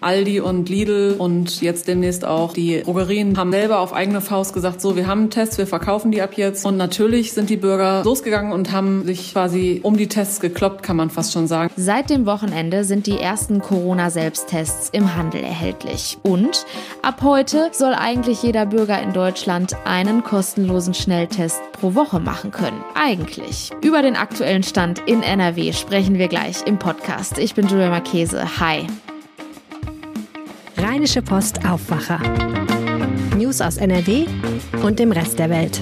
Aldi und Lidl und jetzt demnächst auch die Drogerien haben selber auf eigene Faust gesagt, so, wir haben Tests, wir verkaufen die ab jetzt. Und natürlich sind die Bürger losgegangen und haben sich quasi um die Tests gekloppt, kann man fast schon sagen. Seit dem Wochenende sind die ersten Corona-Selbsttests im Handel erhältlich. Und ab heute soll eigentlich jeder Bürger in Deutschland einen kostenlosen Schnelltest pro Woche machen können. Eigentlich. Über den aktuellen Stand in NRW sprechen wir gleich im Podcast. Ich bin Julia Marchese. Hi. Rheinische Post Aufwacher. News aus NRW und dem Rest der Welt.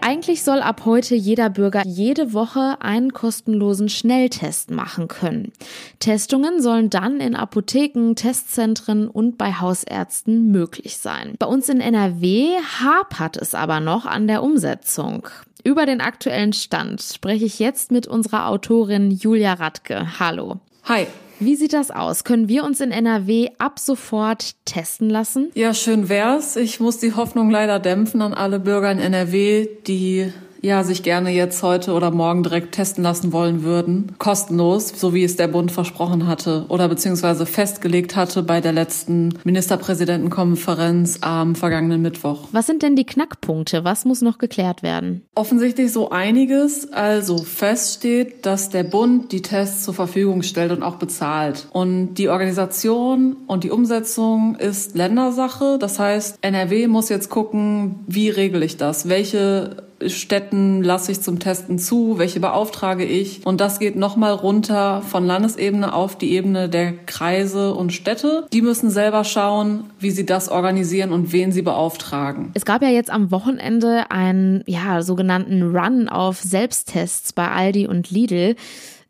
Eigentlich soll ab heute jeder Bürger jede Woche einen kostenlosen Schnelltest machen können. Testungen sollen dann in Apotheken, Testzentren und bei Hausärzten möglich sein. Bei uns in NRW hapert es aber noch an der Umsetzung. Über den aktuellen Stand spreche ich jetzt mit unserer Autorin Julia Radke. Hallo. Hi. Wie sieht das aus? Können wir uns in NRW ab sofort testen lassen? Ja, schön wär's. Ich muss die Hoffnung leider dämpfen an alle Bürger in NRW, die ja, sich gerne jetzt heute oder morgen direkt testen lassen wollen würden. Kostenlos, so wie es der Bund versprochen hatte oder beziehungsweise festgelegt hatte bei der letzten Ministerpräsidentenkonferenz am vergangenen Mittwoch. Was sind denn die Knackpunkte? Was muss noch geklärt werden? Offensichtlich so einiges. Also feststeht, dass der Bund die Tests zur Verfügung stellt und auch bezahlt. Und die Organisation und die Umsetzung ist Ländersache. Das heißt, NRW muss jetzt gucken, wie regle ich das? Welche Städten lasse ich zum Testen zu, welche beauftrage ich. Und das geht nochmal runter von Landesebene auf die Ebene der Kreise und Städte. Die müssen selber schauen, wie sie das organisieren und wen sie beauftragen. Es gab ja jetzt am Wochenende einen ja, sogenannten Run auf Selbsttests bei Aldi und Lidl.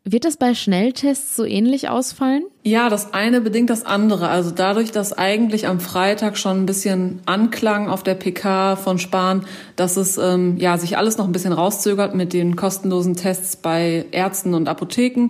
Wird das bei Schnelltests so ähnlich ausfallen? Ja, das eine bedingt das andere. Also dadurch, dass eigentlich am Freitag schon ein bisschen anklang auf der PK von Spahn, dass es ähm, ja sich alles noch ein bisschen rauszögert mit den kostenlosen Tests bei Ärzten und Apotheken,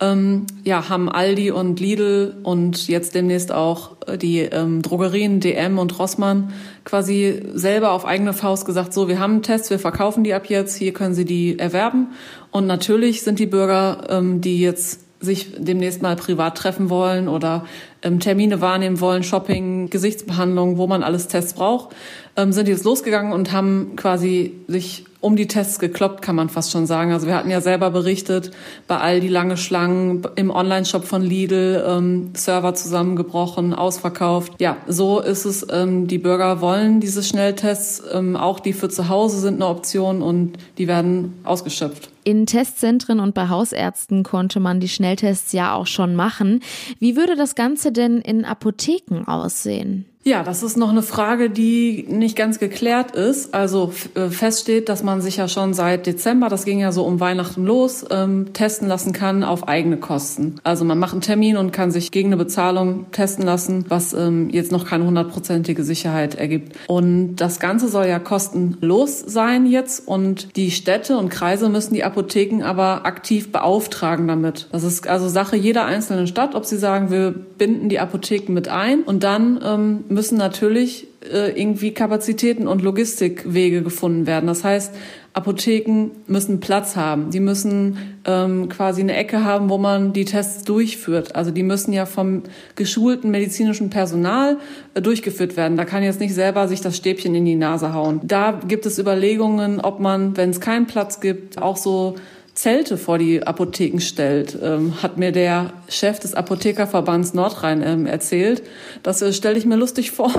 ähm, ja, haben Aldi und Lidl und jetzt demnächst auch äh, die ähm, Drogerien DM und Rossmann quasi selber auf eigene Faust gesagt, so, wir haben Tests, wir verkaufen die ab jetzt, hier können Sie die erwerben. Und natürlich sind die Bürger, ähm, die jetzt sich demnächst mal privat treffen wollen oder ähm, Termine wahrnehmen wollen, Shopping, Gesichtsbehandlung, wo man alles Tests braucht, ähm, sind jetzt losgegangen und haben quasi sich um die Tests gekloppt, kann man fast schon sagen. Also wir hatten ja selber berichtet, bei all die lange Schlangen im Online-Shop von Lidl, ähm, Server zusammengebrochen, ausverkauft. Ja, so ist es. Ähm, die Bürger wollen diese Schnelltests, ähm, auch die für zu Hause sind eine Option und die werden ausgeschöpft. In Testzentren und bei Hausärzten konnte man die Schnelltests ja auch schon machen. Wie würde das Ganze denn in Apotheken aussehen? Ja, das ist noch eine Frage, die nicht ganz geklärt ist. Also äh, feststeht, dass man sich ja schon seit Dezember, das ging ja so um Weihnachten los, ähm, testen lassen kann auf eigene Kosten. Also man macht einen Termin und kann sich gegen eine Bezahlung testen lassen, was ähm, jetzt noch keine hundertprozentige Sicherheit ergibt. Und das Ganze soll ja kostenlos sein jetzt und die Städte und Kreise müssen die Apotheken aber aktiv beauftragen damit. Das ist also Sache jeder einzelnen Stadt, ob sie sagen, wir binden die Apotheken mit ein und dann ähm, müssen natürlich äh, irgendwie Kapazitäten und Logistikwege gefunden werden. Das heißt, Apotheken müssen Platz haben. Die müssen ähm, quasi eine Ecke haben, wo man die Tests durchführt. Also die müssen ja vom geschulten medizinischen Personal äh, durchgeführt werden. Da kann jetzt nicht selber sich das Stäbchen in die Nase hauen. Da gibt es Überlegungen, ob man, wenn es keinen Platz gibt, auch so Zelte vor die Apotheken stellt, ähm, hat mir der Chef des Apothekerverbands Nordrhein ähm, erzählt. Das äh, stelle ich mir lustig vor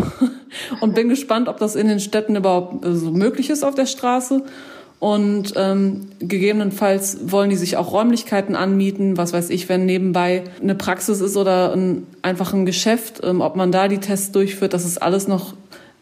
und bin gespannt, ob das in den Städten überhaupt äh, so möglich ist auf der Straße. Und ähm, gegebenenfalls wollen die sich auch Räumlichkeiten anmieten, was weiß ich, wenn nebenbei eine Praxis ist oder ein, einfach ein Geschäft, ähm, ob man da die Tests durchführt, das ist alles noch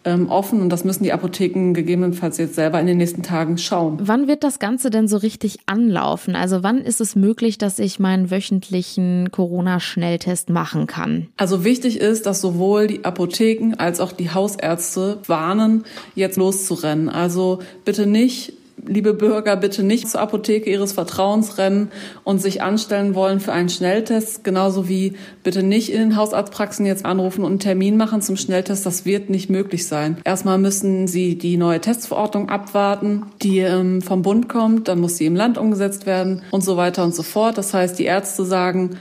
ähm, offen und das müssen die Apotheken gegebenenfalls jetzt selber in den nächsten Tagen schauen. Wann wird das Ganze denn so richtig anlaufen? Also wann ist es möglich, dass ich meinen wöchentlichen Corona-Schnelltest machen kann? Also wichtig ist, dass sowohl die Apotheken als auch die Hausärzte warnen, jetzt loszurennen. Also bitte nicht liebe Bürger, bitte nicht zur Apotheke Ihres Vertrauens rennen und sich anstellen wollen für einen Schnelltest, genauso wie bitte nicht in den Hausarztpraxen jetzt anrufen und einen Termin machen zum Schnelltest. Das wird nicht möglich sein. Erstmal müssen Sie die neue Testverordnung abwarten, die ähm, vom Bund kommt, dann muss sie im Land umgesetzt werden und so weiter und so fort. Das heißt, die Ärzte sagen,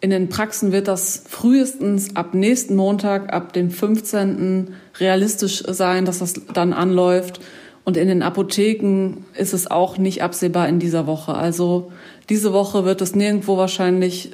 In den Praxen wird das frühestens ab nächsten Montag, ab dem 15. realistisch sein, dass das dann anläuft. Und in den Apotheken ist es auch nicht absehbar in dieser Woche. Also diese Woche wird es nirgendwo wahrscheinlich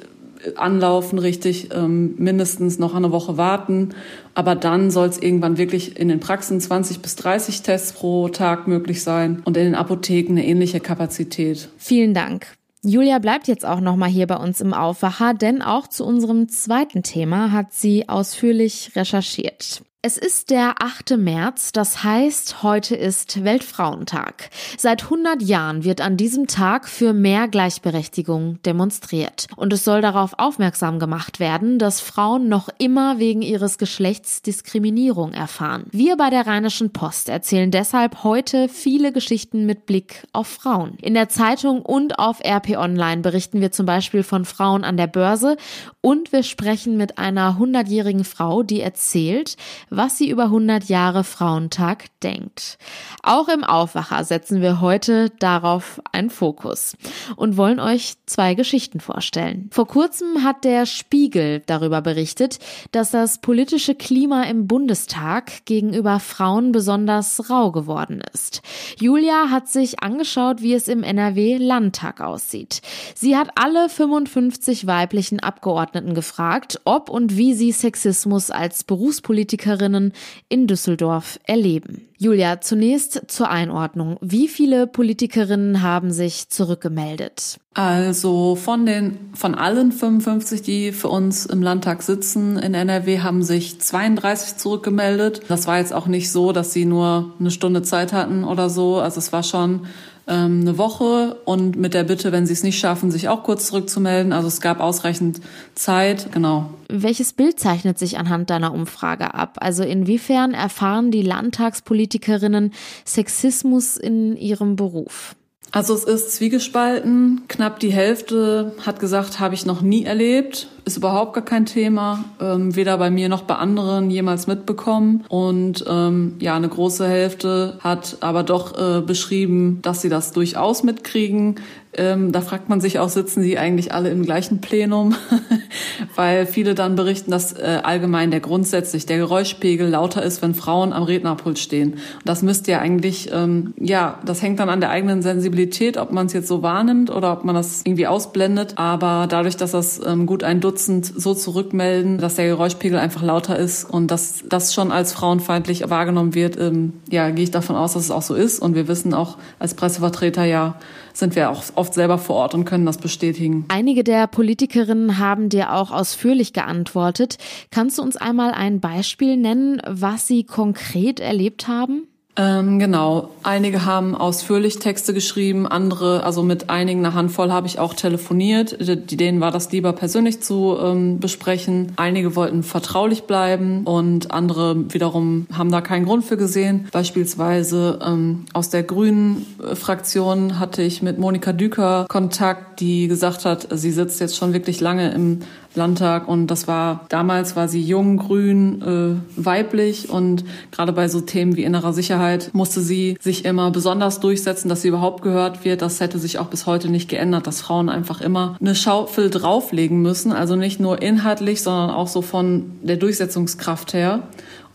anlaufen, richtig ähm, mindestens noch eine Woche warten. Aber dann soll es irgendwann wirklich in den Praxen 20 bis 30 Tests pro Tag möglich sein und in den Apotheken eine ähnliche Kapazität. Vielen Dank. Julia bleibt jetzt auch noch mal hier bei uns im Aufwacher, denn auch zu unserem zweiten Thema hat sie ausführlich recherchiert. Es ist der 8. März, das heißt, heute ist Weltfrauentag. Seit 100 Jahren wird an diesem Tag für mehr Gleichberechtigung demonstriert. Und es soll darauf aufmerksam gemacht werden, dass Frauen noch immer wegen ihres Geschlechts Diskriminierung erfahren. Wir bei der Rheinischen Post erzählen deshalb heute viele Geschichten mit Blick auf Frauen. In der Zeitung und auf RP Online berichten wir zum Beispiel von Frauen an der Börse und wir sprechen mit einer 100-jährigen Frau, die erzählt, was sie über 100 Jahre Frauentag denkt. Auch im Aufwacher setzen wir heute darauf einen Fokus und wollen euch zwei Geschichten vorstellen. Vor kurzem hat der Spiegel darüber berichtet, dass das politische Klima im Bundestag gegenüber Frauen besonders rau geworden ist. Julia hat sich angeschaut, wie es im NRW Landtag aussieht. Sie hat alle 55 weiblichen Abgeordneten gefragt, ob und wie sie Sexismus als Berufspolitikerin Politikerinnen in Düsseldorf erleben. Julia, zunächst zur Einordnung. Wie viele Politikerinnen haben sich zurückgemeldet? Also von den, von allen 55, die für uns im Landtag sitzen in NRW, haben sich 32 zurückgemeldet. Das war jetzt auch nicht so, dass sie nur eine Stunde Zeit hatten oder so. Also es war schon ähm, eine Woche und mit der Bitte, wenn sie es nicht schaffen, sich auch kurz zurückzumelden. Also es gab ausreichend Zeit, genau. Welches Bild zeichnet sich anhand deiner Umfrage ab? Also inwiefern erfahren die Landtagspolitikerinnen Sexismus in ihrem Beruf? Also es ist zwiegespalten. Knapp die Hälfte hat gesagt, habe ich noch nie erlebt ist überhaupt gar kein Thema, ähm, weder bei mir noch bei anderen jemals mitbekommen. Und ähm, ja, eine große Hälfte hat aber doch äh, beschrieben, dass sie das durchaus mitkriegen. Ähm, da fragt man sich auch, sitzen sie eigentlich alle im gleichen Plenum? Weil viele dann berichten, dass äh, allgemein der grundsätzlich der Geräuschpegel lauter ist, wenn Frauen am Rednerpult stehen. Und das müsste ja eigentlich, ähm, ja, das hängt dann an der eigenen Sensibilität, ob man es jetzt so wahrnimmt oder ob man das irgendwie ausblendet. Aber dadurch, dass das ähm, gut ein Dutzend so zurückmelden, dass der Geräuschpegel einfach lauter ist und dass das schon als frauenfeindlich wahrgenommen wird, ähm, ja, gehe ich davon aus, dass es auch so ist. Und wir wissen auch als Pressevertreter ja, sind wir auch oft selber vor Ort und können das bestätigen. Einige der Politikerinnen haben dir auch ausführlich geantwortet. Kannst du uns einmal ein Beispiel nennen, was sie konkret erlebt haben? Ähm, genau. Einige haben ausführlich Texte geschrieben, andere, also mit einigen, eine Handvoll habe ich auch telefoniert. Denen war das lieber persönlich zu ähm, besprechen. Einige wollten vertraulich bleiben und andere wiederum haben da keinen Grund für gesehen. Beispielsweise ähm, aus der Grünen Fraktion hatte ich mit Monika Düker Kontakt, die gesagt hat, sie sitzt jetzt schon wirklich lange im Landtag und das war damals war sie jung, grün, äh, weiblich und gerade bei so Themen wie innerer Sicherheit musste sie sich immer besonders durchsetzen, dass sie überhaupt gehört wird. Das hätte sich auch bis heute nicht geändert, dass Frauen einfach immer eine Schaufel drauflegen müssen, also nicht nur inhaltlich, sondern auch so von der Durchsetzungskraft her.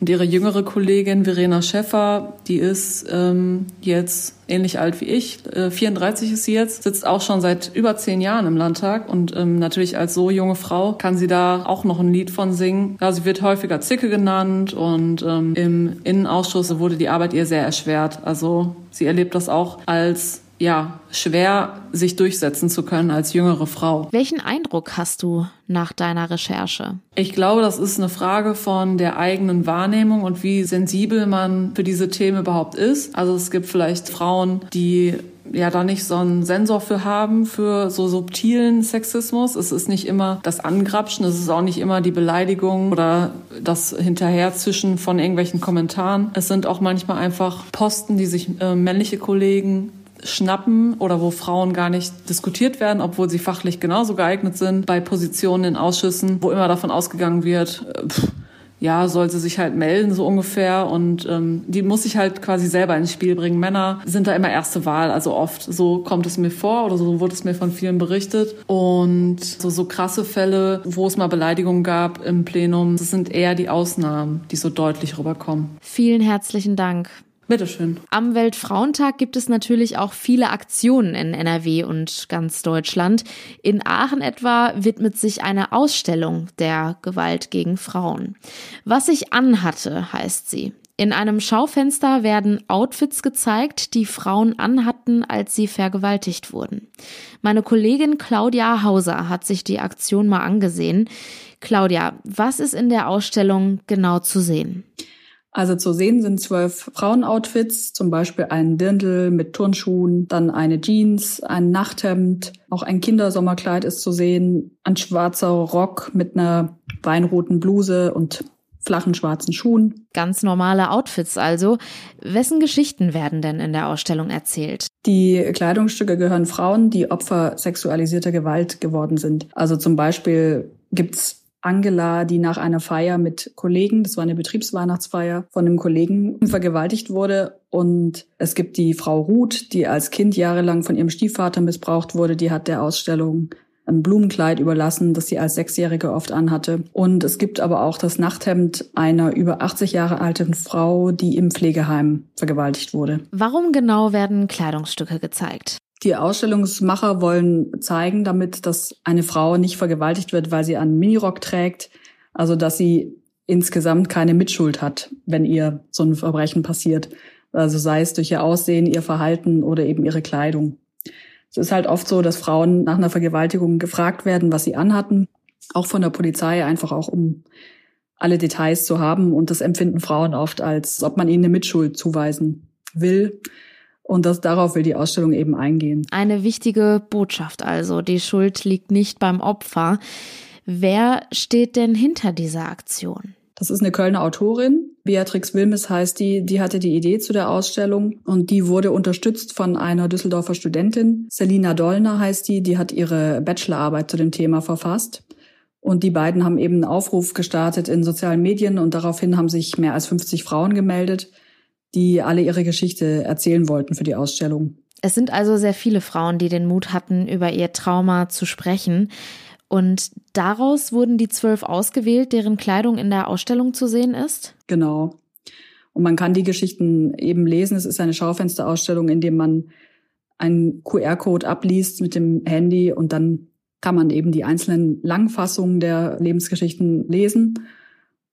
Und ihre jüngere Kollegin Verena Schäffer, die ist ähm, jetzt ähnlich alt wie ich, äh, 34 ist sie jetzt, sitzt auch schon seit über zehn Jahren im Landtag und ähm, natürlich als so junge Frau kann sie da auch noch ein Lied von singen. Ja, sie wird häufiger Zicke genannt und ähm, im Innenausschuss wurde die Arbeit ihr sehr erschwert. Also sie erlebt das auch als ja, schwer sich durchsetzen zu können als jüngere Frau. Welchen Eindruck hast du nach deiner Recherche? Ich glaube, das ist eine Frage von der eigenen Wahrnehmung und wie sensibel man für diese Themen überhaupt ist. Also es gibt vielleicht Frauen, die ja da nicht so einen Sensor für haben, für so subtilen Sexismus. Es ist nicht immer das Angrapschen, es ist auch nicht immer die Beleidigung oder das Hinterherzischen von irgendwelchen Kommentaren. Es sind auch manchmal einfach Posten, die sich äh, männliche Kollegen schnappen oder wo Frauen gar nicht diskutiert werden, obwohl sie fachlich genauso geeignet sind, bei Positionen in Ausschüssen, wo immer davon ausgegangen wird, äh, pff, ja, soll sie sich halt melden, so ungefähr. Und ähm, die muss sich halt quasi selber ins Spiel bringen. Männer sind da immer erste Wahl, also oft. So kommt es mir vor oder so wurde es mir von vielen berichtet. Und so, so krasse Fälle, wo es mal Beleidigungen gab im Plenum, das sind eher die Ausnahmen, die so deutlich rüberkommen. Vielen herzlichen Dank. Bitteschön. Am Weltfrauentag gibt es natürlich auch viele Aktionen in NRW und ganz Deutschland. In Aachen etwa widmet sich eine Ausstellung der Gewalt gegen Frauen. Was ich anhatte, heißt sie. In einem Schaufenster werden Outfits gezeigt, die Frauen anhatten, als sie vergewaltigt wurden. Meine Kollegin Claudia Hauser hat sich die Aktion mal angesehen. Claudia, was ist in der Ausstellung genau zu sehen? Also zu sehen sind zwölf Frauenoutfits, zum Beispiel ein Dirndl mit Turnschuhen, dann eine Jeans, ein Nachthemd, auch ein Kindersommerkleid ist zu sehen, ein schwarzer Rock mit einer weinroten Bluse und flachen schwarzen Schuhen. Ganz normale Outfits also. Wessen Geschichten werden denn in der Ausstellung erzählt? Die Kleidungsstücke gehören Frauen, die Opfer sexualisierter Gewalt geworden sind. Also zum Beispiel gibt's Angela, die nach einer Feier mit Kollegen, das war eine Betriebsweihnachtsfeier, von einem Kollegen vergewaltigt wurde. Und es gibt die Frau Ruth, die als Kind jahrelang von ihrem Stiefvater missbraucht wurde. Die hat der Ausstellung ein Blumenkleid überlassen, das sie als Sechsjährige oft anhatte. Und es gibt aber auch das Nachthemd einer über 80 Jahre alten Frau, die im Pflegeheim vergewaltigt wurde. Warum genau werden Kleidungsstücke gezeigt? Die Ausstellungsmacher wollen zeigen damit, dass eine Frau nicht vergewaltigt wird, weil sie einen Minirock trägt, also dass sie insgesamt keine Mitschuld hat, wenn ihr so ein Verbrechen passiert. Also sei es durch ihr Aussehen, ihr Verhalten oder eben ihre Kleidung. Es ist halt oft so, dass Frauen nach einer Vergewaltigung gefragt werden, was sie anhatten, auch von der Polizei, einfach auch um alle Details zu haben. Und das empfinden Frauen oft als, ob man ihnen eine Mitschuld zuweisen will. Und das, darauf will die Ausstellung eben eingehen. Eine wichtige Botschaft also. Die Schuld liegt nicht beim Opfer. Wer steht denn hinter dieser Aktion? Das ist eine Kölner Autorin. Beatrix Wilmes heißt die. Die hatte die Idee zu der Ausstellung und die wurde unterstützt von einer Düsseldorfer Studentin. Selina Dollner heißt die. Die hat ihre Bachelorarbeit zu dem Thema verfasst. Und die beiden haben eben einen Aufruf gestartet in sozialen Medien und daraufhin haben sich mehr als 50 Frauen gemeldet die alle ihre Geschichte erzählen wollten für die Ausstellung. Es sind also sehr viele Frauen, die den Mut hatten, über ihr Trauma zu sprechen. Und daraus wurden die zwölf ausgewählt, deren Kleidung in der Ausstellung zu sehen ist? Genau. Und man kann die Geschichten eben lesen. Es ist eine Schaufensterausstellung, in dem man einen QR-Code abliest mit dem Handy und dann kann man eben die einzelnen Langfassungen der Lebensgeschichten lesen.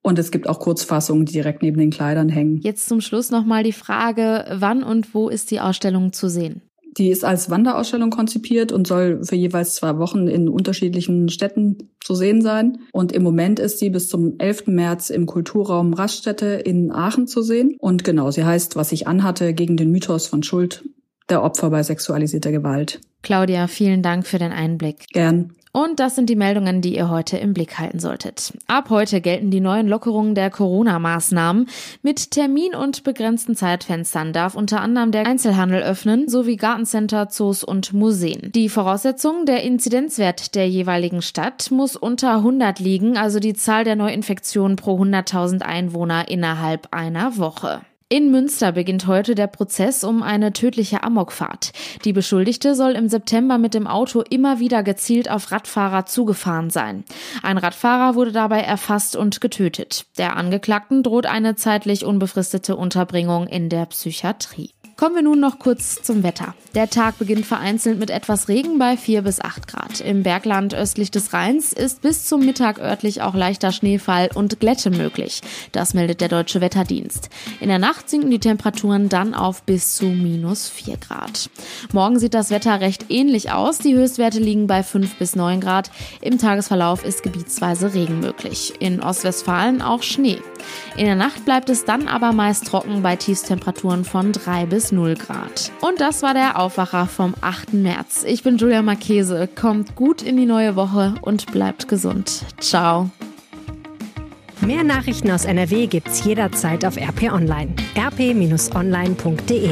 Und es gibt auch Kurzfassungen, die direkt neben den Kleidern hängen. Jetzt zum Schluss nochmal die Frage, wann und wo ist die Ausstellung zu sehen? Die ist als Wanderausstellung konzipiert und soll für jeweils zwei Wochen in unterschiedlichen Städten zu sehen sein. Und im Moment ist sie bis zum 11. März im Kulturraum Raststätte in Aachen zu sehen. Und genau, sie heißt, was ich anhatte, gegen den Mythos von Schuld der Opfer bei sexualisierter Gewalt. Claudia, vielen Dank für den Einblick. Gern. Und das sind die Meldungen, die ihr heute im Blick halten solltet. Ab heute gelten die neuen Lockerungen der Corona-Maßnahmen. Mit Termin und begrenzten Zeitfenstern darf unter anderem der Einzelhandel öffnen, sowie Gartencenter, Zoos und Museen. Die Voraussetzung, der Inzidenzwert der jeweiligen Stadt muss unter 100 liegen, also die Zahl der Neuinfektionen pro 100.000 Einwohner innerhalb einer Woche. In Münster beginnt heute der Prozess um eine tödliche Amokfahrt. Die Beschuldigte soll im September mit dem Auto immer wieder gezielt auf Radfahrer zugefahren sein. Ein Radfahrer wurde dabei erfasst und getötet. Der Angeklagten droht eine zeitlich unbefristete Unterbringung in der Psychiatrie. Kommen wir nun noch kurz zum Wetter. Der Tag beginnt vereinzelt mit etwas Regen bei 4 bis 8 Grad. Im Bergland östlich des Rheins ist bis zum Mittag örtlich auch leichter Schneefall und Glätte möglich. Das meldet der Deutsche Wetterdienst. In der Nacht sinken die Temperaturen dann auf bis zu minus 4 Grad. Morgen sieht das Wetter recht ähnlich aus. Die Höchstwerte liegen bei 5 bis 9 Grad. Im Tagesverlauf ist gebietsweise Regen möglich. In Ostwestfalen auch Schnee. In der Nacht bleibt es dann aber meist trocken bei Tiefstemperaturen von 3 bis 0 Grad. Und das war der Aufwacher vom 8. März. Ich bin Julia Marchese. Kommt gut in die neue Woche und bleibt gesund. Ciao. Mehr Nachrichten aus NRW gibt's jederzeit auf RP Online. rp-online.de